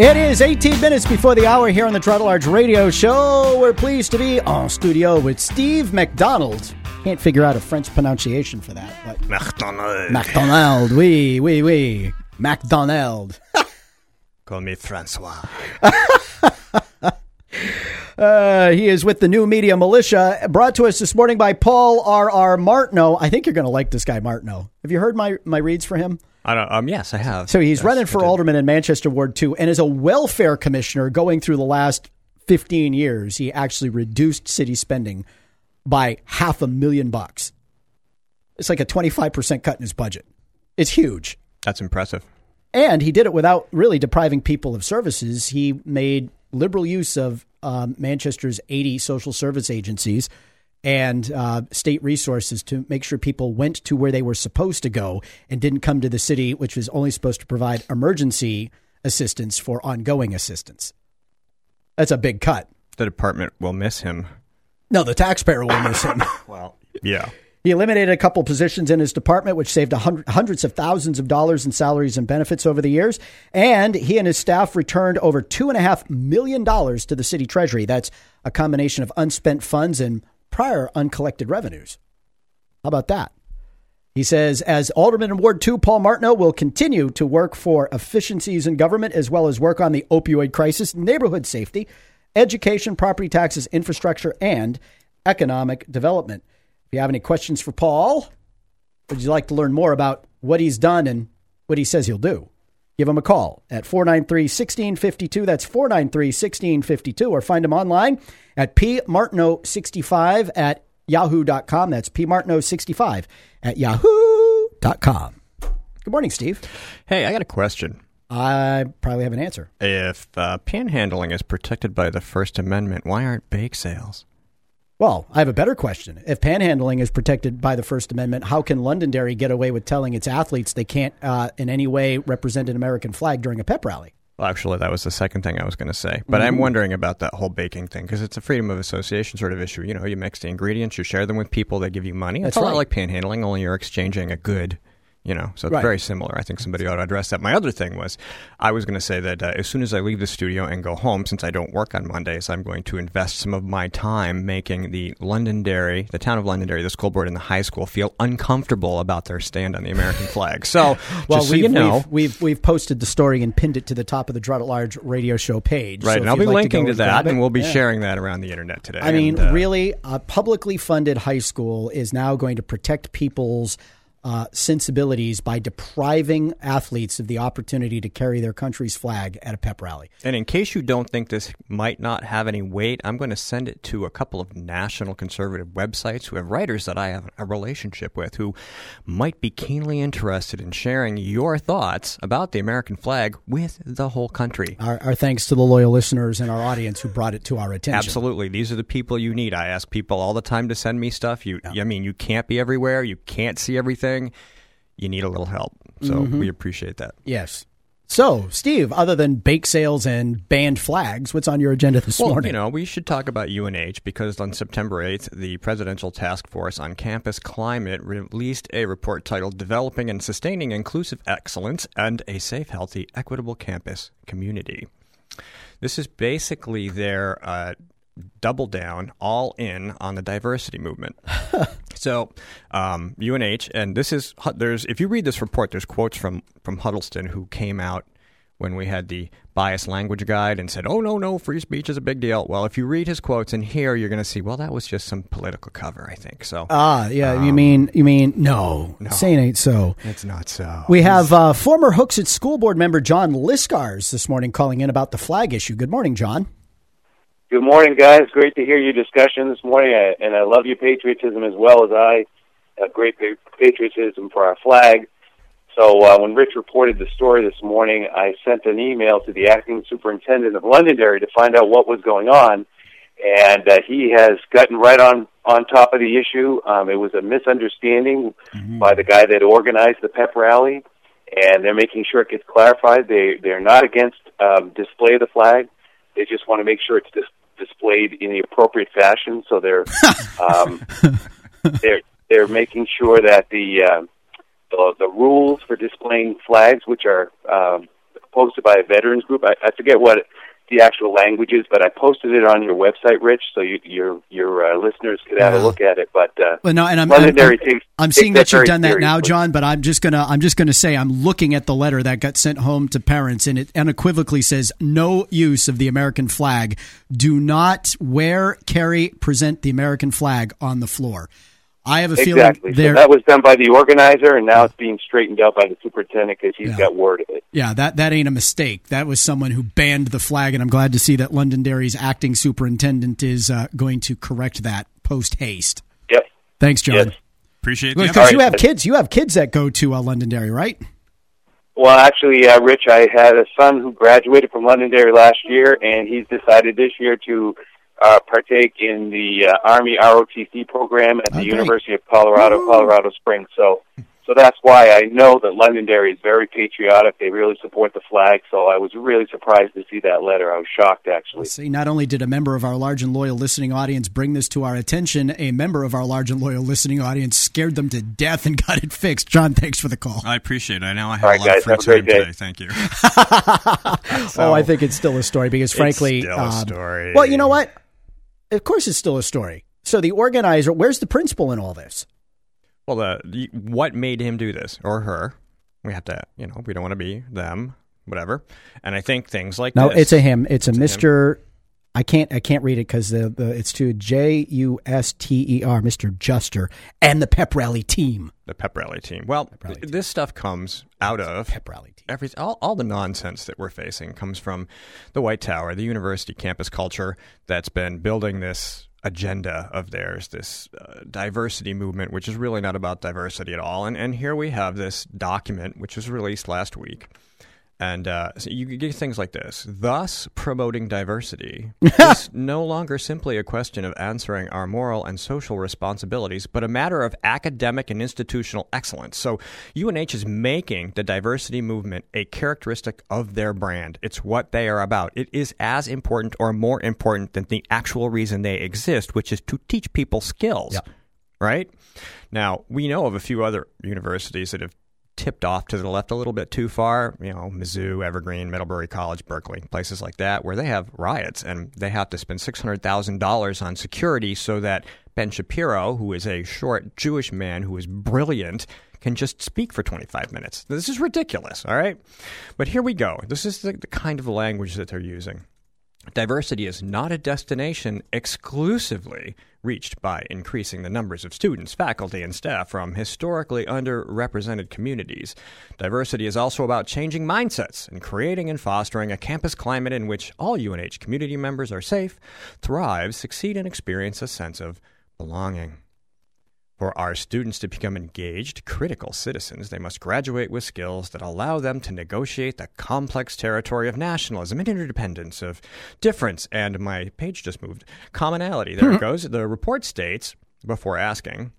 It is 18 minutes before the hour here on the Girard at Large Radio Show. We're pleased to be on studio with Steve McDonald. Can't figure out a French pronunciation for that, but McDonald. McDonald, oui, oui, oui, McDonald. Call me Francois. Uh, he is with the new media militia, brought to us this morning by Paul R. R. Martineau. I think you're going to like this guy, Martineau. Have you heard my my reads for him? I don't, um, yes, I have. So he's Yes, running for alderman in Manchester Ward 2 and is a welfare commissioner going through the last 15 years. He actually reduced city spending by half a million bucks. It's like a 25% cut in his budget. It's huge. That's impressive. And he did it without really depriving people of services. He made liberal use of um, Manchester's 80 social service agencies and uh, state resources to make sure people went to where they were supposed to go and didn't come to the city, which was only supposed to provide emergency assistance for ongoing assistance. That's a big cut. The department will miss him. No, the taxpayer will miss him. Well, yeah. He eliminated a couple positions in his department, which saved hundred, hundreds of thousands of dollars in salaries and benefits over the years. And he and his staff returned over $2.5 million to the city treasury. That's a combination of unspent funds and prior uncollected revenues. How about that? He says, as Alderman in Ward 2, Paul Martineau will continue to work for efficiencies in government as well as work on the opioid crisis, neighborhood safety, education, property taxes, infrastructure, and economic development. If you have any questions for Paul, would you like to learn more about what he's done and what he says he'll do? Give him a call at 493 1652. That's 493 1652. Or find him online at pmartineau65 at yahoo.com. That's pmartineau65 at yahoo.com. Good morning, Steve. Hey, I got a question. I probably have an answer. If uh, panhandling is protected by the First Amendment, why aren't bake sales? Well, I have a better question. If panhandling is protected by the First Amendment, how can Londonderry get away with telling its athletes they can't uh, in any way represent an American flag during a pep rally? Well, actually, that was the second thing I was going to say. But Mm-hmm. I'm wondering about that whole baking thing because it's a freedom of association sort of issue. You know, you mix the ingredients, you share them with people, they give you money. That's it's a right. lot like panhandling, only you're exchanging a good. You know, so it's Right. very similar. I think somebody ought to address that. My other thing was, I was going to say that uh, as soon as I leave the studio and go home, since I don't work on Mondays, I'm going to invest some of my time making the Londonderry, the town of Londonderry, the school board, and the high school feel uncomfortable about their stand on the American flag. So, Well, so we've, you know, we've, we've we've posted the story and pinned it to the top of the Girard at Large radio show page. Right, So and I'll be like linking go to, that, and we'll be yeah. sharing that around the internet today. I mean, And, uh, really, a publicly funded high school is now going to protect people's uh, sensibilities by depriving athletes of the opportunity to carry their country's flag at a pep rally. And in case you don't think this might not have any weight, I'm going to send it to a couple of national conservative websites who have writers that I have a relationship with who might be keenly interested in sharing your thoughts about the American flag with the whole country. Our, our thanks to the loyal listeners and our audience who brought it to our attention. Absolutely. These are the people you need. I ask people all the time to send me stuff. You I mean, you can't be everywhere, you can't see everything. You need a little help. So Mm-hmm. we appreciate that. Yes. So, Steve, other than bake sales and banned flags, what's on your agenda this Well, morning? you know, we should talk about UNH because on September 8th, the Presidential Task Force on Campus Climate released a report titled Developing and Sustaining Inclusive Excellence and a Safe, Healthy, Equitable Campus Community. This is basically their uh, double down, all in on the diversity movement. So, um, UNH, and this is there's if you read this report, there's quotes from from Huddleston who came out when we had the bias language guide and said, "Oh no, no, free speech is a big deal." Well, if you read his quotes in here, you're going to see, well, that was just some political cover, I think. So ah, yeah, Um, you mean you mean no, saying ain't so. it's not so. We have uh, former Hooksett School Board member John Lyscars this morning calling in about the flag issue. Good morning, John. Good morning, guys. Great to hear your discussion this morning, I, and I love your patriotism as well as I have great patriotism for our flag. So uh, when Rich reported the story this morning, I sent an email to the acting superintendent of Londonderry to find out what was going on, and uh, he has gotten right on on top of the issue. Um, it was a misunderstanding by the guy that organized the pep rally, and they're making sure it gets clarified. They they're not against um, display of the flag. They just want to make sure it's dis- displayed in the appropriate fashion. So they're um, they're they're making sure that the, uh, the the rules for displaying flags, which are um, posted by a veterans group. I, I forget what the actual languages, but I posted it on your website, Rich, so you, your your uh, listeners could have a look at it. But uh, well, no, and I'm I'm, I'm takes seeing that, you've done that seriously. now, John. But I'm just gonna I'm just gonna say I'm looking at the letter that got sent home to parents, and it unequivocally says no use of the American flag. Do not wear, carry, present the American flag on the floor. I have a Exactly. feeling So that was done by the organizer, and now it's being straightened out by the superintendent because he's Yeah. got word of it. Yeah, that that ain't a mistake. That was someone who banned the flag, and I'm glad to see that Londonderry's acting superintendent is uh, going to correct that post haste. Yep. Thanks, John. Yes. Appreciate the Because All you have kids, you have kids that go to uh, Londonderry, right? Well, actually, uh, Rich, I had a son who graduated from Londonderry last year, and he's decided this year to uh, partake in the uh, Army ROTC program at the Oh, great. University of Colorado, Woo. Colorado Springs. So, so that's why I know that Londonderry is very patriotic. They really support the flag. So I was really surprised to see that letter. I was shocked, actually. See, not only did a member of our large and loyal listening audience bring this to our attention, a member of our large and loyal listening audience scared them to death and got it fixed. John, thanks for the call. I appreciate it. I now I have All right, a lot guys, of free have a great time day. today. Thank you. oh, I think it's still a story because, frankly, still a um, story. Well, you know what? Of course, it's still a story. So the organizer, where's the principal in all this? Well, the, what made him do this or her? We have to, you know, we don't want to be them, whatever. And I think things like No, this, it's a him. It's a It's a. Mister. I can't. I can't read it because the, the it's to J U S T E R, Mister Juster, and the pep rally team. the pep rally team. Well, rally team. this stuff comes out of Pep rally team. every all, all the nonsense that we're facing comes from the White Tower, the university campus culture that's been building this agenda of theirs, this uh, diversity movement, which is really not about diversity at all. And and here we have this document which was released last week. And uh, so you get things like this. Thus, promoting diversity is no longer simply a question of answering our moral and social responsibilities, but a matter of academic and institutional excellence. So, UNH is making the diversity movement a characteristic of their brand. It's what they are about. It is as important or more important than the actual reason they exist, which is to teach people skills. Right? Now, we know of a few other universities that have tipped off to the left a little bit too far. You know, Mizzou, Evergreen, Middlebury College, Berkeley, places like that, where they have riots and they have to spend six hundred thousand dollars on security so that Ben Shapiro, who is a short Jewish man who is brilliant, can just speak for 25 minutes. This is ridiculous, all right? But here we go. This is the, the kind of language that they're using. Diversity is not a destination exclusively reached by increasing the numbers of students, faculty, and staff from historically underrepresented communities. Diversity is also about changing mindsets and creating and fostering a campus climate in which all UNH community members are safe, thrive, succeed, and experience a sense of belonging. For our students to become engaged, critical citizens, they must graduate with skills that allow them to negotiate the complex territory of nationalism and interdependence, of difference, and my page just moved, commonality. There it goes. The report states, before asking,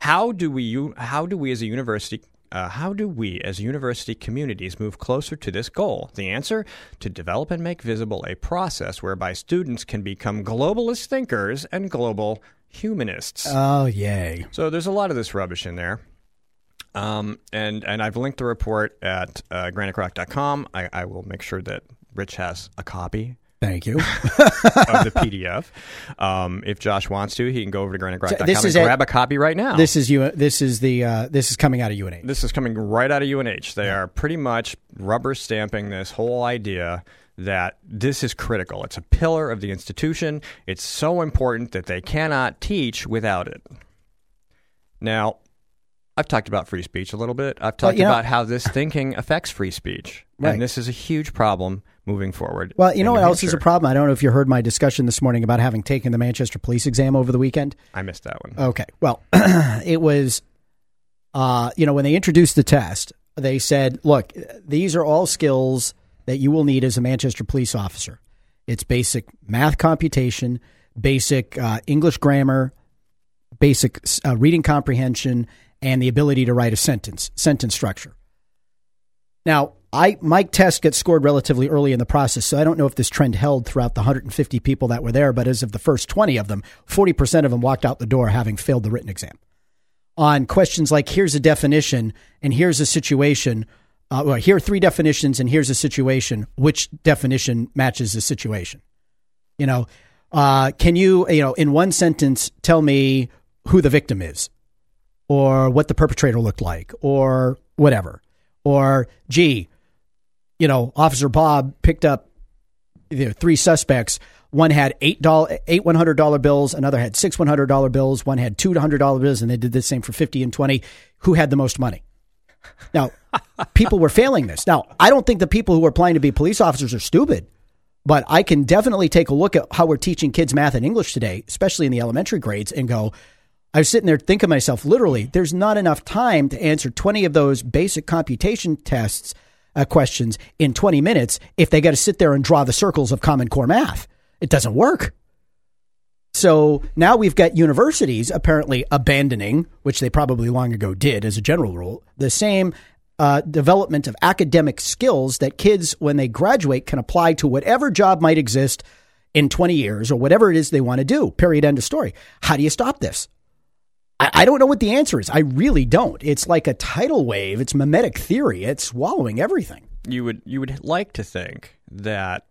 how do we, how do we as a university uh, how do we, as university communities, move closer to this goal? The answer to develop and make visible a process whereby students can become globalist thinkers and global humanists. Oh, yay! So there's a lot of this rubbish in there. Um, and, and I've linked the report at uh, granitegrok.com. I, I will make sure that Rich has a copy Thank you. of the PDF. Um, if Josh wants to, he can go over to granitegrok.com So this and is at- grab a copy right now. this is you. This is the. Uh, this is coming out of UNH. This is coming right out of UNH. They are pretty much rubber stamping this whole idea that this is critical. It's a pillar of the institution. It's so important that they cannot teach without it. Now, I've talked about free speech a little bit. I've talked know- about how this thinking affects free speech. Right. And this is a huge problem moving forward. Well, you know what else is a problem? I don't know if you heard my discussion this morning about having taken the Manchester police exam over the weekend. I missed that one. Okay. Well, it was, uh, you know, when they introduced the test, they said, look, these are all skills that you will need as a Manchester police officer. It's basic math computation, basic uh, English grammar, basic uh, reading comprehension, and the ability to write a sentence, sentence structure. Now, I my test gets scored relatively early in the process, so I don't know if this trend held throughout the 150 people that were there. But as of the first 20 of them, 40 percent of them walked out the door having failed the written exam. On questions like "Here's a definition" and "Here's a situation," uh, well, here are three definitions, and here's a situation. Which definition matches the situation? You know, uh, can you, you know, in one sentence, tell me who the victim is, or what the perpetrator looked like, or whatever, or gee, you know, Officer Bob picked up you know, three suspects. One had eight dollar, eight one hundred dollar bills. Another had six one hundred dollar bills. One had two hundred dollar bills, and they did the same for fifty and twenty. Who had the most money? Now, people were failing this. Now, I don't think the people who are applying to be police officers are stupid, but I can definitely take a look at how we're teaching kids math and English today, especially in the elementary grades, and go. I was sitting there thinking to myself, literally, there's not enough time to answer 20 of those basic computation tests uh, questions in 20 minutes if they got to sit there and draw the circles of Common Core math. It doesn't work. So now we've got universities apparently abandoning, which they probably long ago did as a general rule, the same uh, development of academic skills that kids, when they graduate, can apply to whatever job might exist in 20 years or whatever it is they want to do. Period. End of story. How do you stop this? I, I don't know what the answer is. I really don't. It's like a tidal wave. It's mimetic theory. It's swallowing everything. You would you would like to think that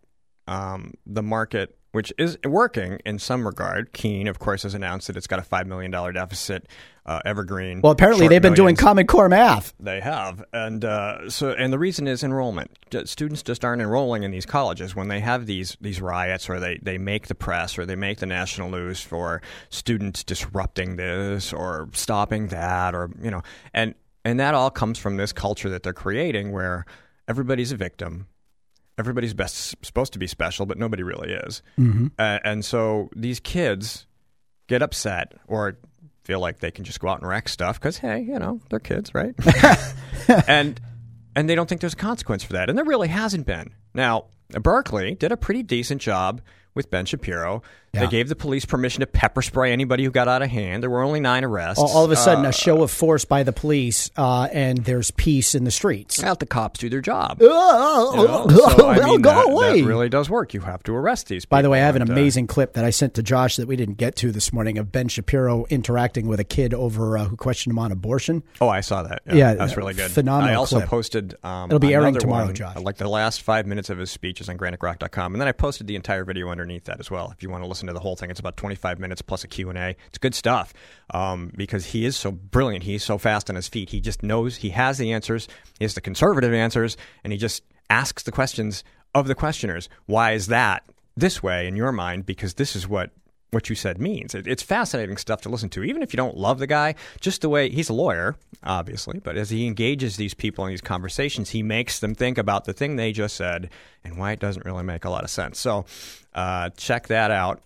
um, the market which is working in some regard. Keene, of course, has announced that it's got a $5 million deficit. Uh, Evergreen. Well, apparently they've been millions. doing Common Core math. They have, and uh, so and the reason is enrollment. Students just aren't enrolling in these colleges when they have these these riots, or they they make the press, or they make the national news for students disrupting this or stopping that, or you know, and and that all comes from this culture that they're creating, where everybody's a victim everybody's best supposed to be special, but nobody really is. Mm-hmm. Uh, and so these kids get upset or feel like they can just go out and wreck stuff because hey, you know, they're kids, right? and and they don't think there's a consequence for that, and there really hasn't been. Now, Berkeley did a pretty decent job with Ben Shapiro. Yeah. They gave the police permission to pepper spray anybody who got out of hand. There were only nine arrests. All, all of a sudden, Uh, a show of force by the police, uh, and there's peace in the streets. Out the cops do their job. Oh, You know? So, I well, mean, go that, away. that really does work. You have to arrest these people. By the way, I have an and, uh, amazing clip that I sent to Josh that we didn't get to this morning of Ben Shapiro interacting with a kid over uh, who questioned him on abortion. Oh, I saw that. Yeah, Yeah, that's really good. phenomenal I also clip. posted. Um, It'll be airing tomorrow, one, Josh. Like the last five minutes of his speech is on GraniteGrok.com, and then I posted the entire video underneath that as well. If you want to listen to the whole thing, it's about 25 minutes plus a Q and A. It's good stuff um, because he is so brilliant. He's so fast on his feet. He just knows he has the answers. He has the conservative answers, and he just asks the questions of the questioners. Why is that this way in your mind? Because this is what what you said means. It, it's fascinating stuff to listen to, even if you don't love the guy. Just the way he's a lawyer, obviously, but as he engages these people in these conversations, he makes them think about the thing they just said and why it doesn't really make a lot of sense. So, uh, check that out.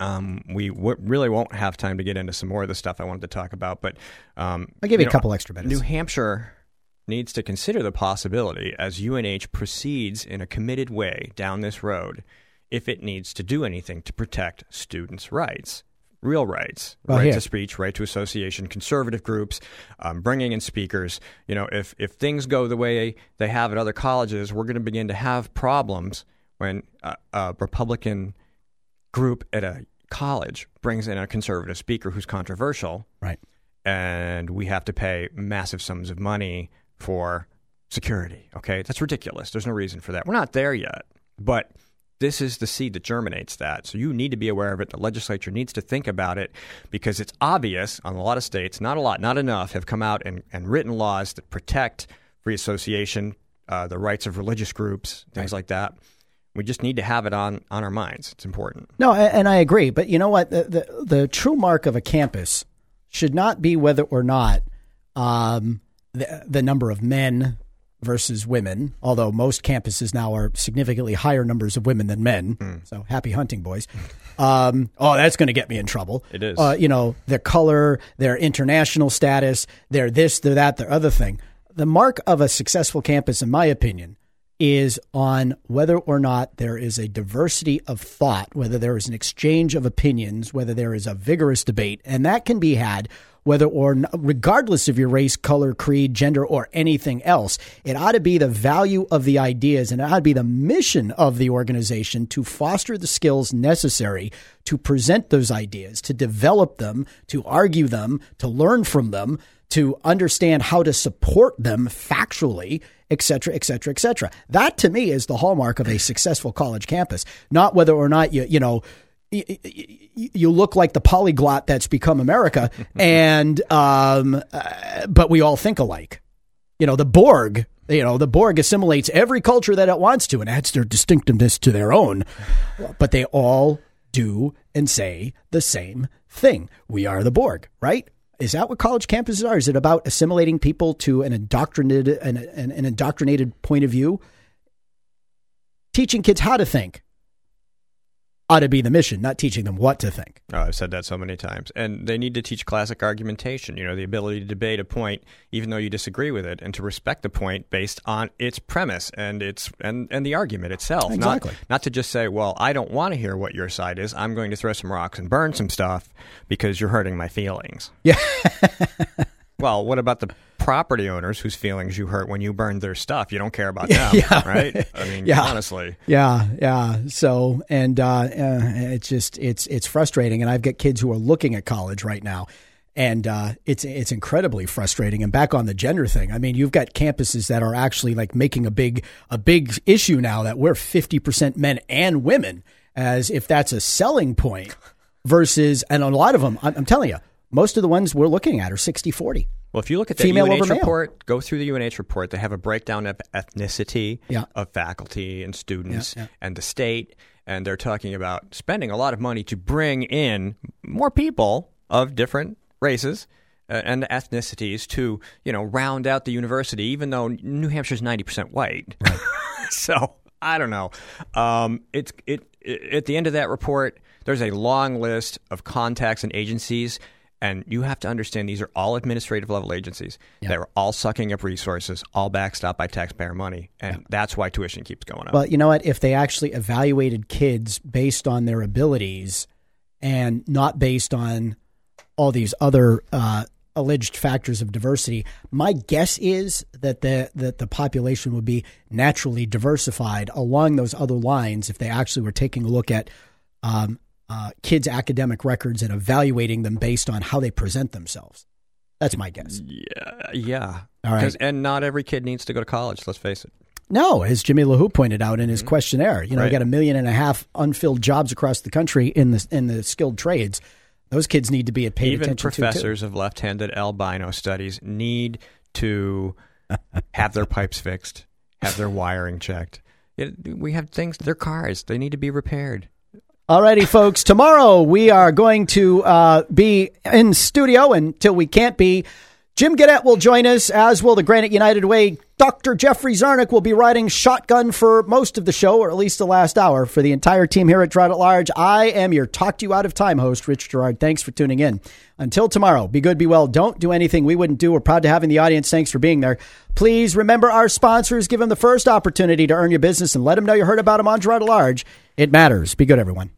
Um, we w- really won't have time to get into some more of the stuff I wanted to talk about, but um, I'll give you, know, a couple extra minutes. New Hampshire needs to consider the possibility as UNH proceeds in a committed way down this road if it needs to do anything to protect students' rights. Real rights, Well, right here- to speech, right to association, conservative groups, um, bringing in speakers. You know, if if things go the way they have at other colleges, we're going to begin to have problems when a, a Republican group at a college brings in a conservative speaker who's controversial, right. and we have to pay massive sums of money for security. Okay, that's ridiculous. There's no reason for that. We're not there yet, but this is the seed that germinates that. So you need to be aware of it. The legislature needs to think about it because it's obvious on a lot of states, not a lot, not enough, have come out and, and written laws that protect free association, uh, the rights of religious groups, things like that. We just need to have it on, on our minds. It's important. No, and I agree. But you know what? The, the, the true mark of a campus should not be whether or not um, the, the number of men versus women, although most campuses now are significantly higher numbers of women than men. Hmm. So happy hunting, boys. Um, oh, that's going to get me in trouble. It is. Uh, you know, their color, their international status, their this, their that, their other thing. The mark of a successful campus, in my opinion, is on whether or not there is a diversity of thought, whether there is an exchange of opinions, whether there is a vigorous debate, and that can be had whether or not, regardless of your race, color, creed, gender, or anything else. It ought to be the value of the ideas and it ought to be the mission of the organization to foster the skills necessary to present those ideas, to develop them, to argue them, to learn from them, to understand how to support them factually, et cetera, et cetera, et cetera. That to me is the hallmark of a successful college campus, not whether or not you, you know, you look like the polyglot that's become America, and um, uh, but we all think alike. You know, the Borg. You know, the Borg assimilates every culture that it wants to and adds their distinctiveness to their own, but they all do and say the same thing. We are the Borg, right? Is that what college campuses are? Is it about assimilating people to an indoctrinated an, an, an indoctrinated point of view? Teaching kids how to think ought to be the mission, not teaching them what to think. Oh, I've said that so many times. And they need to teach classic argumentation, you know, the ability to debate a point even though you disagree with it and to respect the point based on its premise and its and, and the argument itself. Exactly. Not, not to just say, well, I don't want to hear what your side is. I'm going to throw some rocks and burn some stuff because you're hurting my feelings. Yeah. well, what about the property owners whose feelings you hurt when you burned their stuff. You don't care about them, yeah. right? I mean, yeah. honestly. Yeah, yeah. So, and uh, uh, it's just it's it's frustrating. And I've got kids who are looking at college right now, and uh, it's it's incredibly frustrating. And back on the gender thing, I mean, you've got campuses that are actually like making a big a big issue now that we're fifty percent men and women, as if that's a selling point. Versus, and a lot of them, I'm, I'm telling you, most of the ones we're looking at are 60 40. Well, if you look at the Female UNH male. report, go through the UNH report. They have a breakdown of ethnicity Yeah. of faculty and students Yeah, yeah. and the state, and they're talking about spending a lot of money to bring in more people of different races uh, and ethnicities to you know round out the university. Even though New Hampshire's ninety percent white, so I don't know. Um, it's it, it at the end of that report. There's a long list of contacts and agencies. And you have to understand these are all administrative level agencies. They're all sucking up resources, all backstopped by taxpayer money. And that's why tuition keeps going up. But you know what? If they actually evaluated kids based on their abilities and not based on all these other uh, alleged factors of diversity, my guess is that the that the population would be naturally diversified along those other lines if they actually were taking a look at um, uh, kids' academic records and evaluating them based on how they present themselves. That's my guess. yeah. Yeah. All right. And not every kid needs to go to college, let's face it. No, as Jimmy LaHoo pointed out in his questionnaire, you know, Right. got a million and a half unfilled jobs across the country in the in the skilled trades. Those kids need to be paid Even attention to. too. professors of left handed albino studies need to have their pipes fixed, have their wiring checked. It, we have things, they're cars, they need to be repaired. Alrighty, folks. Tomorrow we are going to uh, be in studio until we can't be. Jim Gadet will join us, as will the Granite United Way. Dr. Jeffrey Zarnick will be riding shotgun for most of the show, or at least the last hour. For the entire team here at Girard at Large, I am your talk to you out of time host, Rich Girard. Thanks for tuning in. Until tomorrow, be good, be well. Don't do anything we wouldn't do. We're proud to have in the audience. Thanks for being there. Please remember our sponsors. Give them the first opportunity to earn your business and let them know you heard about them on Girard at Large. It matters. Be good, everyone.